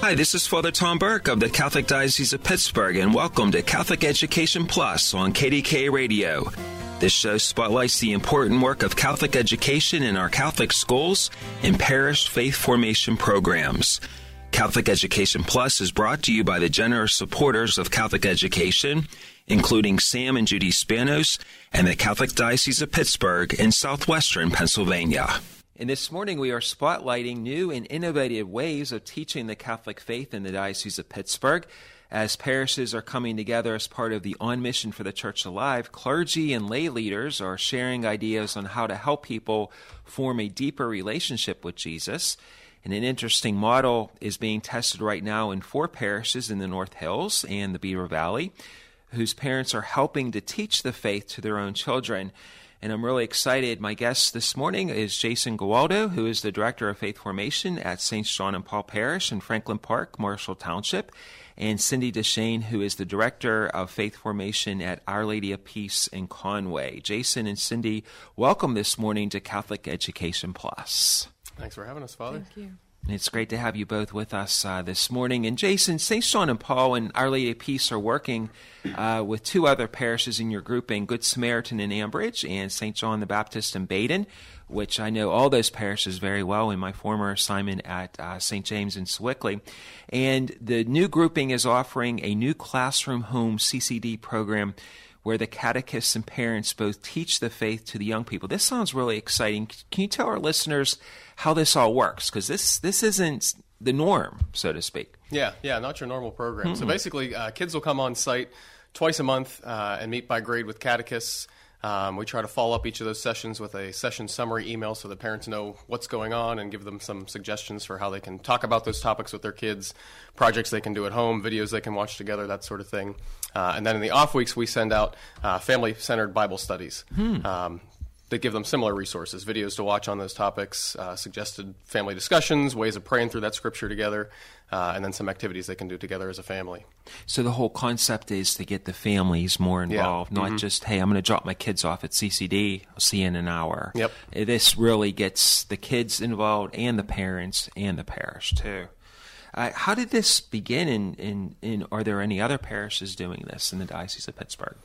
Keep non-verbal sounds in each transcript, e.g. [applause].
Hi, this is Father Tom Burke of the Catholic Diocese of Pittsburgh, and welcome to Catholic Education Plus on KDKA Radio. This show spotlights the important work of Catholic education in our Catholic schools and parish faith formation programs. Catholic Education Plus is brought to you by the generous supporters of Catholic education, including Sam and Judy Spanos and the Catholic Diocese of Pittsburgh in southwestern Pennsylvania. And this morning we are spotlighting new and innovative ways of teaching the Catholic faith in the Diocese of Pittsburgh. As parishes are coming together as part of the On Mission for the Church Alive, clergy and lay leaders are sharing ideas on how to help people form a deeper relationship with Jesus. And an interesting model is being tested right now in four parishes in the North Hills and the Beaver Valley, whose parents are helping to teach the faith to their own children and I'm really excited. My guest this morning is Jason Gawaldo, who is the Director of Faith Formation at St. John and Paul Parish in Franklin Park, Marshall Township, and Cindy Deschaine, who is the Director of Faith Formation at Our Lady of Peace in Conway. Jason and Cindy, welcome this morning to Catholic Education Plus. Thanks for having us, Father. Thank you. It's great to have you both with us uh, this morning. And Jason, St. John and Paul and Our Lady of Peace are working uh, with two other parishes in your grouping Good Samaritan in Ambridge and St. John the Baptist in Baden, which I know all those parishes very well in my former assignment at uh, St. James in Sewickley. And the new grouping is offering a new classroom home CCD program where the catechists and parents both teach the faith to the young people. This sounds really exciting. Can you tell our listeners how this all works? Because this this isn't the norm, so to speak. Yeah, yeah, not your normal program. Mm-hmm. So basically, uh, kids will come on site twice a month uh, and meet by grade with catechists. Um, we try to follow up each of those sessions with a session summary email so the parents know what's going on and give them some suggestions for how they can talk about those topics with their kids, projects they can do at home, videos they can watch together, that sort of thing. Uh, and then in the off weeks, we send out uh, family centered Bible studies. Hmm. Um, that give them similar resources, videos to watch on those topics, uh, suggested family discussions, ways of praying through that scripture together, uh, and then some activities they can do together as a family. So the whole concept is to get the families more involved, yeah. not mm-hmm. just, hey, I'm going to drop my kids off at CCD, I'll see you in an hour. Yep. This really gets the kids involved and the parents and the parish too. Uh, how did this begin, and in, are there any other parishes doing this in the Diocese of Pittsburgh?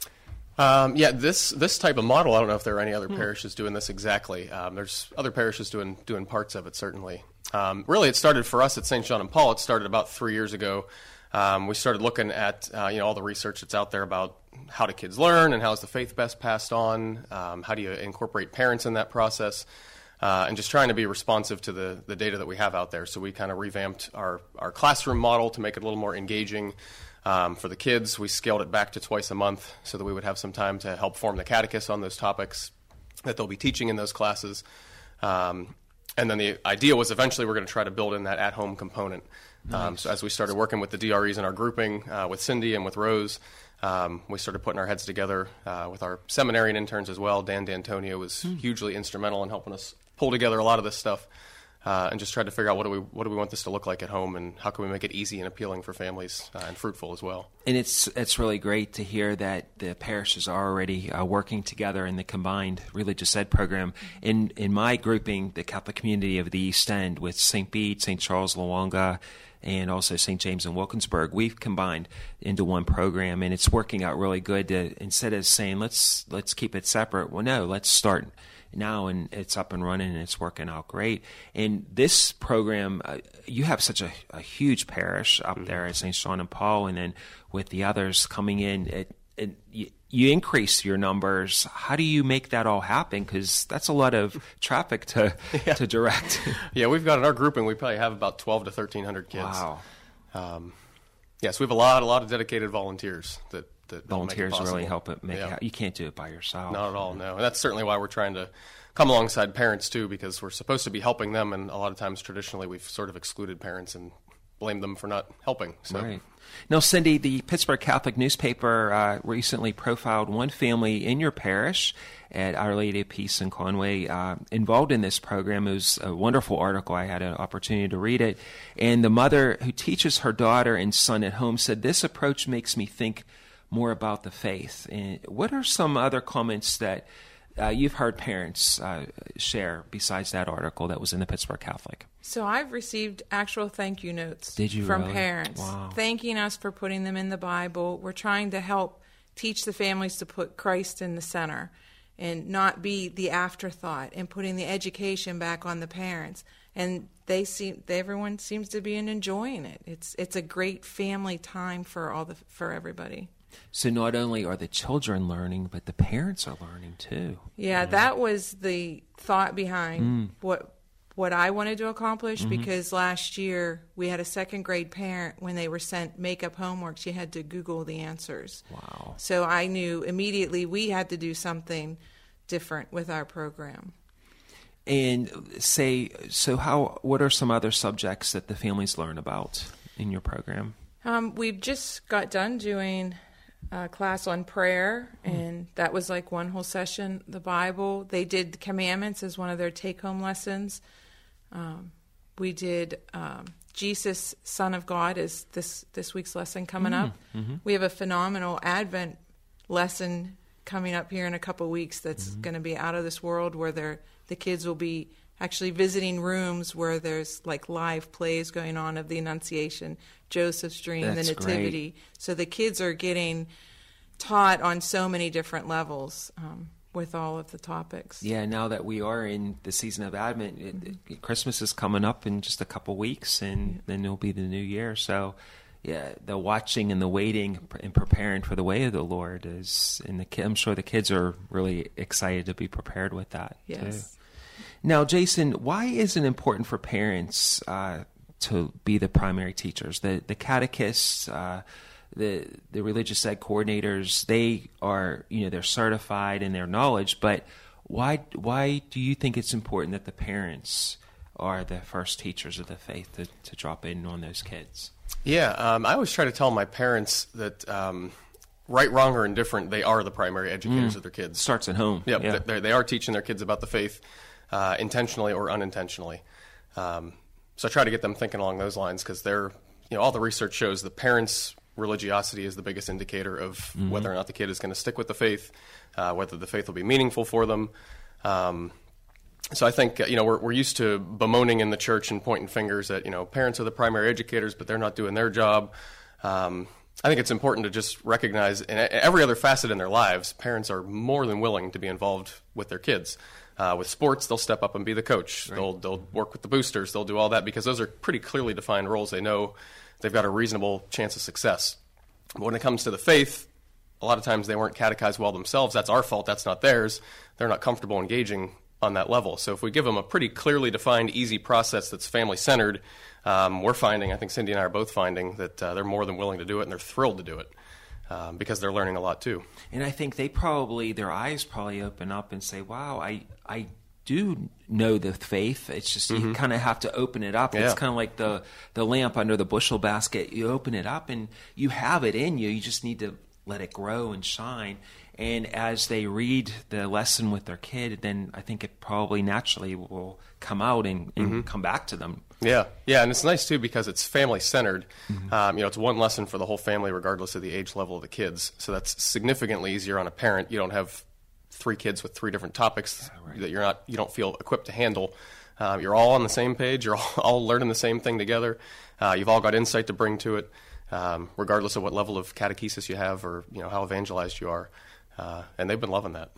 Um, yeah, this this type of model. I don't know if there are any other hmm. parishes doing this exactly. Um, there's other parishes doing doing parts of it certainly. Um, really, it started for us at St. John and Paul. It started about three years ago. Um, we started looking at uh, you know all the research that's out there about how do kids learn and how is the faith best passed on. Um, how do you incorporate parents in that process? Uh, and just trying to be responsive to the, the data that we have out there. So we kind of revamped our, our classroom model to make it a little more engaging. Um, for the kids, we scaled it back to twice a month so that we would have some time to help form the catechist on those topics that they'll be teaching in those classes. Um, and then the idea was eventually we're going to try to build in that at home component. Um, nice. Um, so as we started working with the DREs in our grouping, uh, with Cindy and with Rose, um, we started putting our heads together uh, with our seminarian interns as well. Dan D'Antonio was hmm. hugely instrumental in helping us pull together a lot of this stuff uh, and just tried to figure out what do we what do we want this to look like at home, and how can we make it easy and appealing for families uh, and fruitful as well. And it's it's really great to hear that the parishes are already uh, working together in the combined religious ed program. In in my grouping, the Catholic community of the East End with St. Bede, St. Charles, Lwanga, and also St. James and Wilkinsburg, we've combined into one program, and it's working out really good. To, instead of saying let's let's keep it separate, well, no, let's start now and it's up and running and it's working out great. And this program, uh, you have such a, a huge parish up mm-hmm. there at St. John and Paul, and then with the others coming in, it, it, you, you increase your numbers. How do you make that all happen? Because that's a lot of traffic to [laughs] yeah. to direct. [laughs] yeah, we've got in our grouping, we probably have about twelve to thirteen hundred kids. Wow. Um, yes, we have a lot, a lot of dedicated volunteers that that volunteers really help it make yeah. it. You can't do it by yourself. Not at all. No, and that's certainly why we're trying to come alongside parents too, because we're supposed to be helping them, and a lot of times traditionally we've sort of excluded parents and blame them for not helping. So. Right. Now, Cindy, the Pittsburgh Catholic newspaper uh, recently profiled one family in your parish at Our Lady of Peace in Conway uh, involved in this program. It was a wonderful article. I had an opportunity to read it. And the mother who teaches her daughter and son at home said, This approach makes me think more about the faith. And what are some other comments that uh, you've heard parents uh, share besides that article that was in the Pittsburgh Catholic? So I've received actual thank you notes Did you from really? parents Wow. thanking us for putting them in the Bible. We're trying to help teach the families to put Christ in the center and not be the afterthought and putting the education back on the parents. And they seem everyone seems to be enjoying it. It's it's a great family time for all the for everybody. So not only are the children learning, but the parents are learning too. Yeah, that was the thought behind Mm. what what I wanted to accomplish Mm-hmm. because last year we had a second grade parent when they were sent makeup homeworks, she had to Google the answers. Wow. So I knew immediately we had to do something different with our program. And say, so how? What are some other subjects that the families learn about in your program? Um, we just got done doing a class on prayer, and that was like one whole session. The Bible. They did the commandments as one of their take-home lessons. Um, we did um, Jesus, Son of God, is this this week's lesson coming up. We have a phenomenal Advent lesson coming up here in a couple weeks. That's going to be out of this world, where they're, the kids will be actually visiting rooms where there's like live plays going on of the Annunciation, Joseph's dream, That's the great. Nativity. So the kids are getting taught on so many different levels um, with all of the topics. Yeah, now that we are in the season of Advent, it, it- Christmas is coming up in just a couple weeks, and then it'll be the new year. So, yeah, the watching and the waiting and preparing for the way of the Lord is, and the I'm sure the kids are really excited to be prepared with that. too. Now, Jason, why is it important for parents uh, to be the primary teachers? The the catechists, uh, the the religious ed coordinators, they are you know they're certified in their knowledge, but why why do you think it's important that the parents are the first teachers of the faith to, to drop in on those kids? Yeah, um, I always try to tell my parents that um, right, wrong, or indifferent, they are the primary educators of their kids. Starts at home. Yep, yeah. they, they are teaching their kids about the faith, uh, intentionally or unintentionally. Um, so I try to get them thinking along those lines because they're, you know, all the research shows the parents' religiosity is the biggest indicator of whether or not the kid is going to stick with the faith, uh, whether the faith will be meaningful for them. Um, so I think uh, you know we're we're used to bemoaning in the church and pointing fingers at you know parents are the primary educators, but they're not doing their job. Um, I think it's important to just recognize in every other facet in their lives, parents are more than willing to be involved with their kids. Uh, with sports, they'll step up and be the coach. They'll they'll work with the boosters. They'll do all that because those are pretty clearly defined roles. They know they've got a reasonable chance of success. But when it comes to the faith, a lot of times they weren't catechized well themselves. That's our fault. That's not theirs. They're not comfortable engaging on that level. So if we give them a pretty clearly defined, easy process that's family centered, um, we're finding, I think Cindy and I are both finding that uh, they're more than willing to do it and they're thrilled to do it um, because they're learning a lot too. And I think they probably their eyes probably open up and say, "Wow, I I do know the faith. It's just you kind of have to open it up. It's kind of like the the lamp under the bushel basket. You open it up and you have it in you. You just need to let it grow and shine." And as they read the lesson with their kid, then I think it probably naturally will come out and, and come back to them. Yeah, yeah, and it's nice too because it's family centered. Um, you know, it's one lesson for the whole family, regardless of the age level of the kids. So that's significantly easier on a parent. You don't have three kids with three different topics that you're not, you don't feel equipped to handle. Um, you're all on the same page. You're all, [laughs] all learning the same thing together. Uh, you've all got insight to bring to it, um, regardless of what level of catechesis you have or you know how evangelized you are. Uh, and they've been loving that.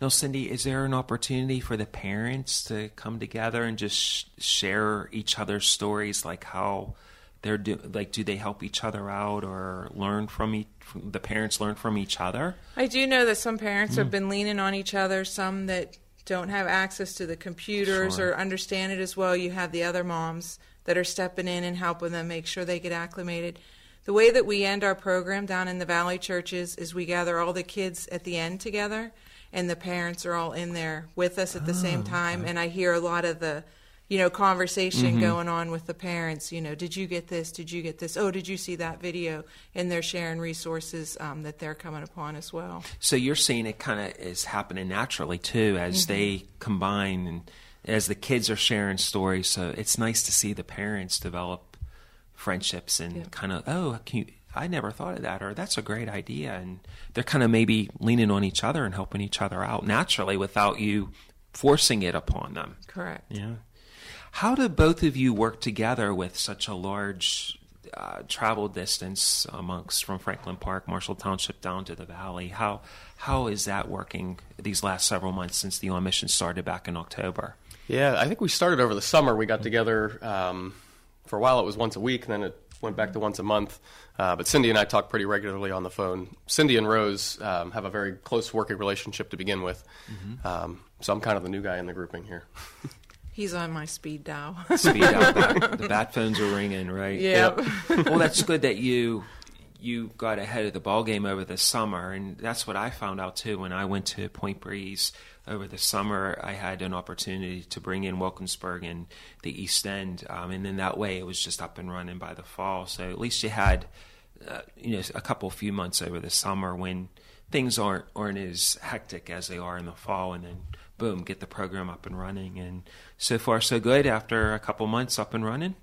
Now, Cindy, is there an opportunity for the parents to come together and just sh- share each other's stories, like how they're do like do they help each other out or learn from each the parents learn from each other? I do know that some parents Mm. have been leaning on each other, some that don't have access to the computers Sure. or understand it as well. You have the other moms that are stepping in and helping them make sure they get acclimated. The way that we end our program down in the Valley churches is we gather all the kids at the end together, and the parents are all in there with us at the Oh, same time. And I hear a lot of the you know, conversation going on with the parents. You know, did you get this? Did you get this? Oh, did you see that video? And they're sharing resources um, that they're coming upon as well. So you're seeing it kind of is happening naturally too as they combine and as the kids are sharing stories. So it's nice to see the parents develop friendships and Yeah. kind of oh, can you, I never thought of that or that's a great idea and they're kind of maybe leaning on each other and helping each other out naturally without you forcing it upon them. Correct. Yeah. How do both of you work together with such a large uh, travel distance amongst from Franklin Park, Marshall Township down to the valley? How how is that working these last several months since the on mission started back in October? Yeah, I think we started over the summer. We got together um, for a while. It was once a week, and then it went back to once a month. Uh, but Cindy and I talk pretty regularly on the phone. Cindy and Rose um, have a very close working relationship to begin with. Um, so I'm kind of the new guy in the grouping here. [laughs] He's on my speed dial. Speed out [laughs] back. The bat phones are ringing, right? Yep. well, that's good that you you got ahead of the ball game over the summer, and that's what I found out too when I went to Point Breeze over the summer. I had an opportunity to bring in Wilkinsburg and the East End, um, and then that way it was just up and running by the fall. So at least you had uh, you know a couple few months over the summer when things aren't aren't as hectic as they are in the fall, and then boom, get the program up and running. And so far, so good. After a couple months up and running,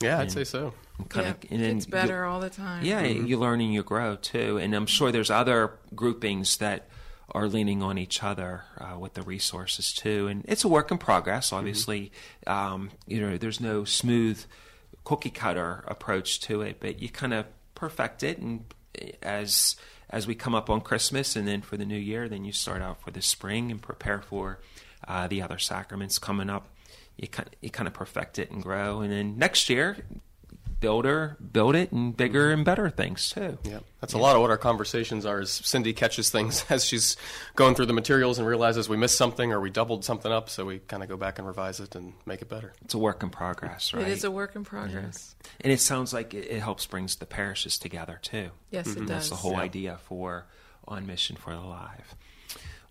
Yeah, I'd say so. kind yeah, of and then it's better all the time. yeah, you learn and you grow too. And I'm sure there's other groupings that are leaning on each other uh, with the resources too. And it's a work in progress. Obviously, um, you know, there's no smooth cookie cutter approach to it, but you kind of perfect it. And as as we come up on Christmas and then for the new year, then you start out for the spring and prepare for uh, the other sacraments coming up. You kind you kind of perfect it and grow, and then next year build her, build it, and bigger and better things too. Yeah, that's a lot of what our conversations are. Is Cindy catches things [laughs] as she's going through the materials and realizes we missed something or we doubled something up, so we kind of go back and revise it and make it better. It's a work in progress, right? It is a work in progress. and it sounds like it, it helps brings the parishes together too. Yes, it mm-hmm. That's does. the whole idea for On Mission for the Live.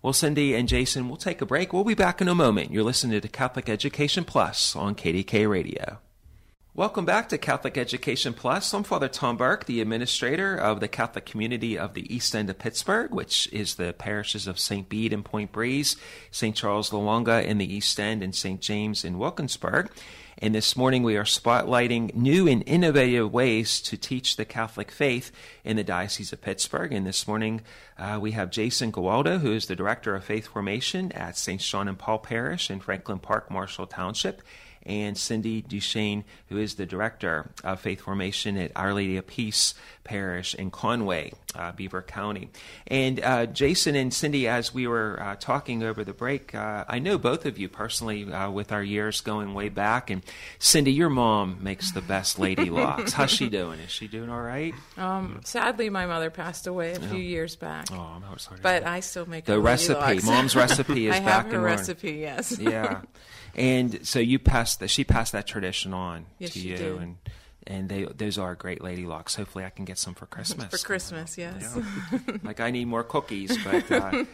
Well, Cindy and Jason, we'll take a break. We'll be back in a moment. You're listening to Catholic Education Plus on KDKA Radio. Welcome back to Catholic Education Plus. I'm Father Tom Burke, the administrator of the Catholic community of the East End of Pittsburgh, which is the parishes of St. Bede and Point Breeze, St. Charles Lwanga in the East End, and St. James in Wilkinsburg. And this morning we are spotlighting new and innovative ways to teach the Catholic faith in the Diocese of Pittsburgh. And this morning uh, we have Jason Gawaldo, who is the Director of Faith Formation at St. John and Paul Parish in Franklin Park, Marshall Township and Cindy Deschaine, who is the director of faith formation at Our Lady of Peace Parish in Conway, uh, Beaver County. And uh, Jason and Cindy, as we were uh, talking over the break, uh, I know both of you personally uh, with our years going way back. And Cindy, your mom makes the best lady [laughs] locks. How's she doing? Is she doing all right? Um, sadly, my mother passed away a few years back, Oh, I'm sorry. but. I still make the recipe, locks. mom's recipe [laughs] is I back have her and recipe. Yes. yeah. [laughs] And so you passed that. She passed that tradition on Yes, to you, did. and and they those are great lady locks. Hopefully, I can get some for Christmas. [laughs] For Christmas, yes. [laughs] like I need more cookies. [laughs] But uh,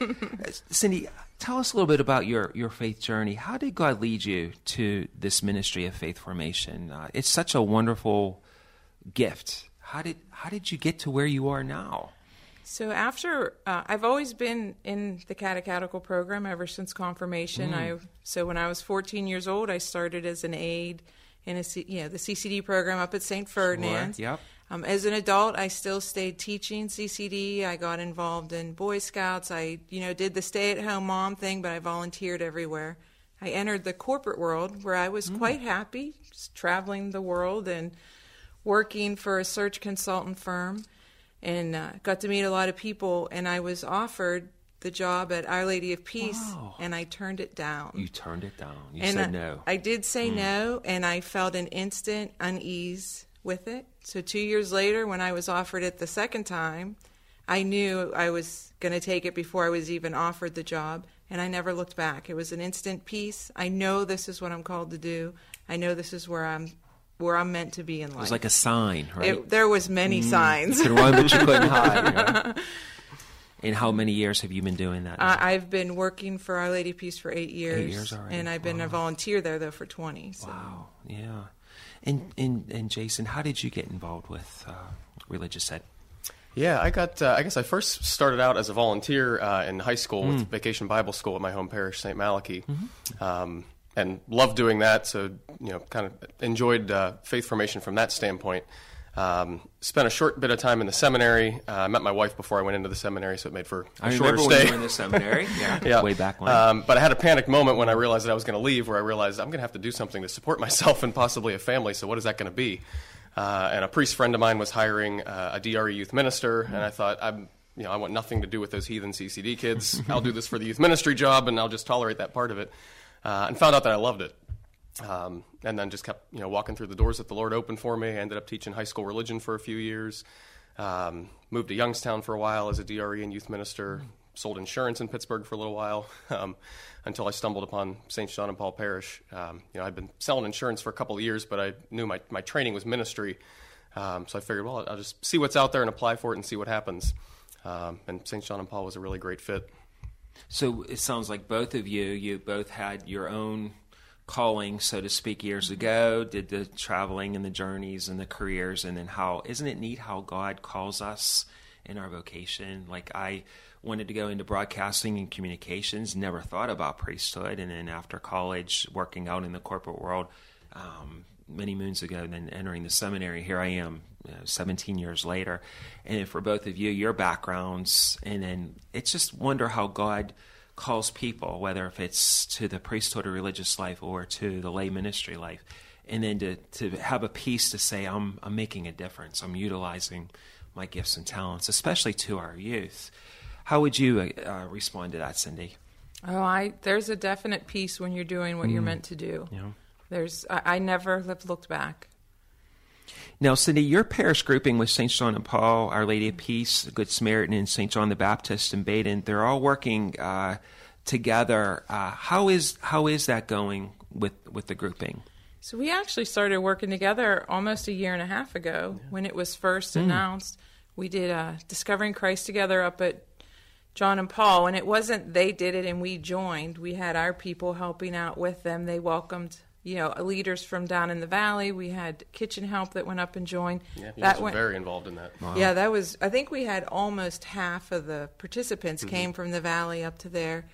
Cindy, tell us a little bit about your your faith journey. How did God lead you to this ministry of faith formation? Uh, it's such a wonderful gift. How did how did you get to where you are now? So after uh, I've always been in the catechetical program ever since confirmation. I so when I was 14 years old, I started as an aide in a C, you know the CCD program up at St. Ferdinand's. Yep. Um, as an adult, I still stayed teaching CCD. I got involved in Boy Scouts. I you know did the stay-at-home mom thing, but I volunteered everywhere. I entered the corporate world where I was quite happy, traveling the world and working for a search consultant firm and uh, got to meet a lot of people. And I was offered the job at Our Lady of Peace, Wow. and I turned it down. You turned it down. You and said I, no. I did say no, and I felt an instant unease with it. So two years later, when I was offered it the second time, I knew I was going to take it before I was even offered the job, and I never looked back. It was an instant peace. I know this is what I'm called to do. I know this is where I'm where I'm meant to be in life. it was like a sign, right? It- there was many signs. You could run, but you couldn't hide. you know? [laughs] And how many years have you been doing that? Uh, I've been working for Our Lady of Peace for eight years. Eight years already. And I've been a volunteer there, though, for 20. So. wow, yeah. And, and and Jason, how did you get involved with uh, religious ed? Yeah, I got. Uh, I guess I first started out as a volunteer uh, in high school with Vacation Bible School at my home parish, St. Malachy, um, and loved doing that. So you know, kind of enjoyed uh, faith formation from that standpoint. Um, spent a short bit of time in the seminary. Uh, I met my wife before I went into the seminary, so it made for a I shorter remember when stay. you were in the seminary. [laughs] Yeah, yeah. way back when. Um, but I had a panic moment when I realized that I was going to leave, where I realized I'm going to have to do something to support myself and possibly a family. So what is that going to be? Uh, and a priest friend of mine was hiring uh, a DRE youth minister, and I thought I'm. You know, I want nothing to do with those heathen CCD kids. I'll do this for the youth ministry job, and I'll just tolerate that part of it. Uh, and found out that I loved it. Um, and then just kept, you know, walking through the doors that the Lord opened for me. I ended up teaching high school religion for a few years. Um, moved to Youngstown for a while as a DRE and youth minister. Sold insurance in Pittsburgh for a little while [laughs] um, until I stumbled upon St. John and Paul Parish. Um, you know, I'd been selling insurance for a couple of years, but I knew my, my training was ministry. Um, so I figured, well, I'll just see what's out there and apply for it and see what happens. Um, and St. John and Paul was a really great fit. So it sounds like both of you, you both had your own calling, so to speak, years ago, did the traveling and the journeys and the careers, and then how, isn't it neat how God calls us in our vocation? Like I wanted to go into broadcasting and communications, never thought about priesthood, and then after college, working out in the corporate world, um, many moons ago, and then entering the seminary, here I am, you know, 17 years later. And for both of you, your backgrounds, and then it's just wonder how God calls people, whether if it's to the priesthood or religious life or to the lay ministry life, and then to, to have a piece to say, I'm, I'm making a difference, I'm utilizing my gifts and talents, especially to our youth. How would you uh, uh respond to that, Cindy? Oh, I there's a definite piece when you're doing what you're mm. meant to do. Yeah. There's I, I never have looked back. Now, Cindy, your parish grouping with St. John and Paul, Our Lady of Peace, Good Samaritan, and St. John the Baptist in Baden, they're all working uh, together. Uh, how is how is that going with, with the grouping? So we actually started working together almost a year and a half ago when it was first Hmm. announced. We did uh, Discovering Christ together up at John and Paul, and it wasn't they did it and we joined. We had our people helping out with them. They welcomed you know leaders from down in the valley. We had kitchen help that went up and joined. Yeah, you that guys went very involved in that. Yeah, that was. I think we had almost half of the participants Mm-hmm. came from the valley up to there.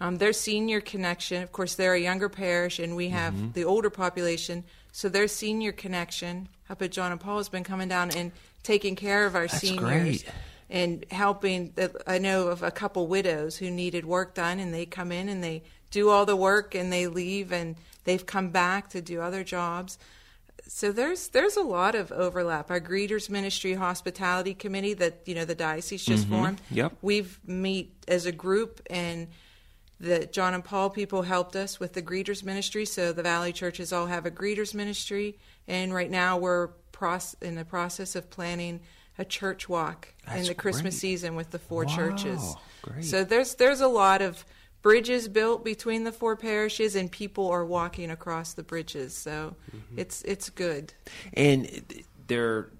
Um, their senior connection, of course, they're a younger parish, and we have Mm-hmm. the older population. So their senior connection up at John and Paul has been coming down and taking care of our seniors great. and helping. The, I know of a couple widows who needed work done, and they come in and they do all the work, and they leave, and they've come back to do other jobs. So there's there's a lot of overlap. Our greeters ministry hospitality committee that you know the diocese just mm-hmm. formed. Yep. We've meet as a group and the John and Paul people helped us with the greeters ministry. So the Valley churches all have a greeters ministry, and right now we're proce- in the process of planning a church walk in the Christmas great. season with the four Wow, churches. great. So there's there's a lot of bridges built between the four parishes, and people are walking across the bridges. So Mm-hmm. it's it's good. And they're,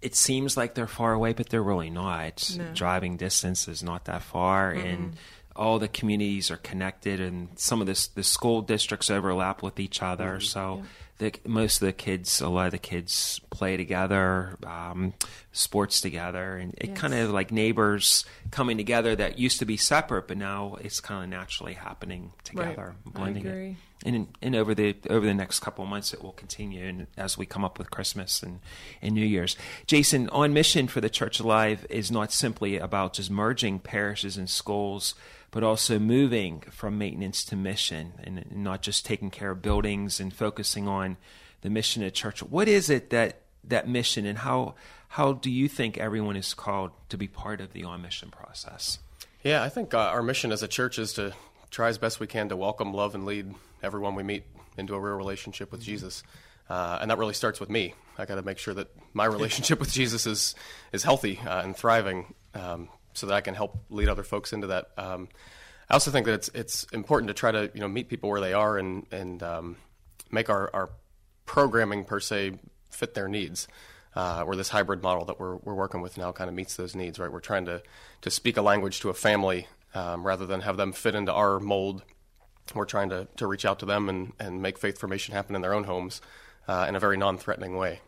it seems like they're far away, but they're really not. No. Driving distance is not that far, and all the communities are connected, and some of the the school districts overlap with each other. So the, most of the kids, a lot of the kids play together, um, sports together, and it kind of like neighbors coming together that used to be separate, but now it's kind of naturally happening together, I blending it agree. and and over the over the next couple of months it will continue and as we come up with Christmas and, and New Year's. Jason, on mission for the Church Alive is not simply about just merging parishes and schools, but also moving from maintenance to mission and, not just taking care of buildings and focusing on the mission of church. What is it that that mission and how how do you think everyone is called to be part of the on mission process? Yeah, I think uh, our mission as a church is to try as best we can to welcome, love, and lead everyone we meet into a real relationship with Jesus. Uh, and that really starts with me. I got to make sure that my [laughs] relationship with Jesus is is healthy uh, and thriving, um, so that I can help lead other folks into that. Um, I also think that it's it's important to try to you know meet people where they are and and um, make our, our programming per se fit their needs. uh, or this hybrid model that we're, we're working with now kind of meets those needs, right? We're trying to, to speak a language to a family um, rather than have them fit into our mold. We're trying to, to reach out to them and, and make faith formation happen in their own homes uh, in a very non threatening way.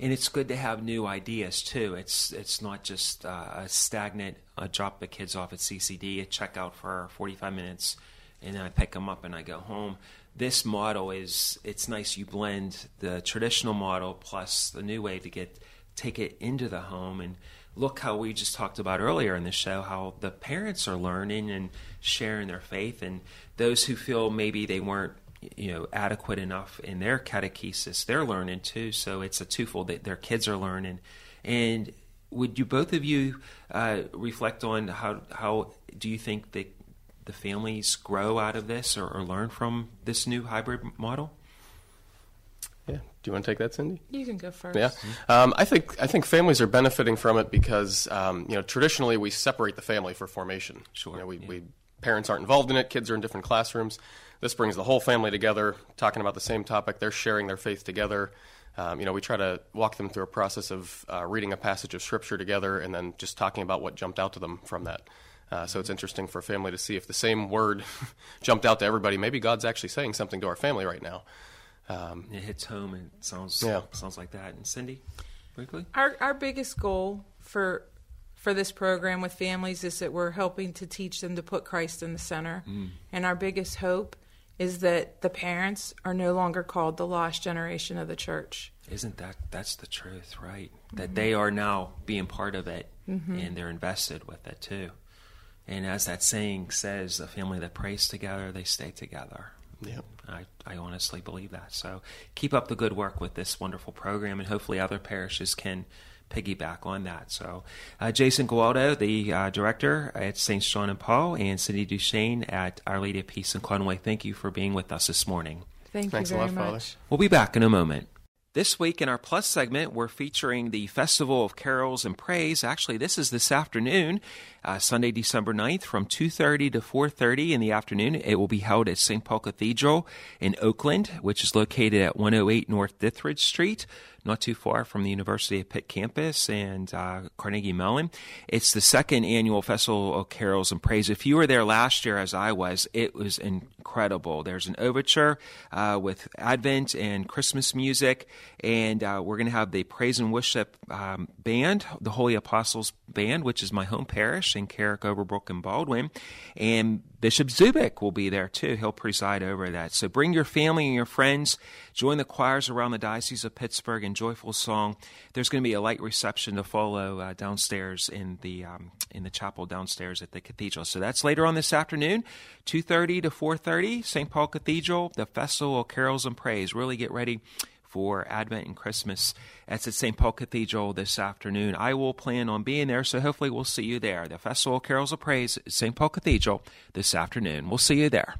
And it's good to have new ideas too. It's it's not just uh, a stagnant. I drop the kids off at CCD, check out for 45 minutes, and then I pick them up and I go home. This model is it's nice. You blend the traditional model plus the new way to get take it into the home and look how we just talked about earlier in the show how the parents are learning and sharing their faith and those who feel maybe they weren't you know adequate enough in their catechesis they're learning too so it's a twofold that their kids are learning and would you both of you uh, reflect on how how do you think that the families grow out of this or, or learn from this new hybrid model yeah. Do you want to take that, Cindy? You can go first. Yeah, um, I think I think families are benefiting from it because um, you know traditionally we separate the family for formation. Sure. You know, we, yeah. we parents aren't involved in it. Kids are in different classrooms. This brings the whole family together, talking about the same topic. They're sharing their faith together. Um, you know, we try to walk them through a process of uh, reading a passage of scripture together, and then just talking about what jumped out to them from that. Uh, so it's interesting for a family to see if the same word [laughs] jumped out to everybody. Maybe God's actually saying something to our family right now. Um, it hits home and it sounds Yeah. sounds like that and cindy briefly Our our biggest goal for for this program with families is that we're helping to teach them to put Christ in the center. And our biggest hope is that the parents are no longer called the lost generation of the church. Isn't that that's the truth, right? That they are now being part of it mm-hmm. and they're invested with it too. And as that saying says, the family that prays together, they stay together. Yep. I, I honestly believe that. So keep up the good work with this wonderful program, and hopefully other parishes can piggyback on that. So, uh, Jason Gawaldo, the uh, director at St. John and Paul, and Cindy Deschaine at Our Lady of Peace in Conway, thank you for being with us this morning. Thank Thanks a you very lot, much. Father. We'll be back in a moment. This week in our Plus segment, we're featuring the Festival of Carols and Praise. Actually, this is this afternoon, uh, Sunday, December 9th, from 2.30 to 4.30 in the afternoon. It will be held at St. Paul Cathedral in Oakland, which is located at 108 North Dithridge Street, not too far from the University of Pitt campus and uh, Carnegie Mellon. It's the second annual Festival of Carols and Praise. If you were there last year, as I was, it was incredible. There's an overture uh, with Advent and Christmas music, and uh, we're going to have the Praise and Worship um, Band, the Holy Apostles Band, which is my home parish in Carrick, Overbrook, and Baldwin, and Bishop Zubik will be there too. He'll preside over that. So bring your family and your friends. Join the choirs around the Diocese of Pittsburgh in joyful song. There's going to be a light reception to follow uh, downstairs in the um, in the chapel downstairs at the cathedral. So that's later on this afternoon, 2:30 to 4:30, St. Paul Cathedral, the Festival of Carols and Praise. Really get ready for Advent and Christmas. That's at St. Paul Cathedral this afternoon. I will plan on being there, so hopefully we'll see you there. The Festival of Carols of Praise at St. Paul Cathedral this afternoon. We'll see you there.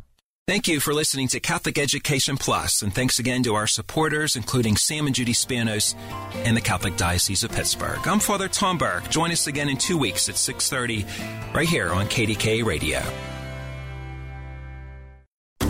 Thank you for listening to Catholic Education Plus, and thanks again to our supporters, including Sam and Judy Spanos and the Catholic Diocese of Pittsburgh. I'm Father Tom Burke. Join us again in two weeks at 6.30 right here on KDKA Radio.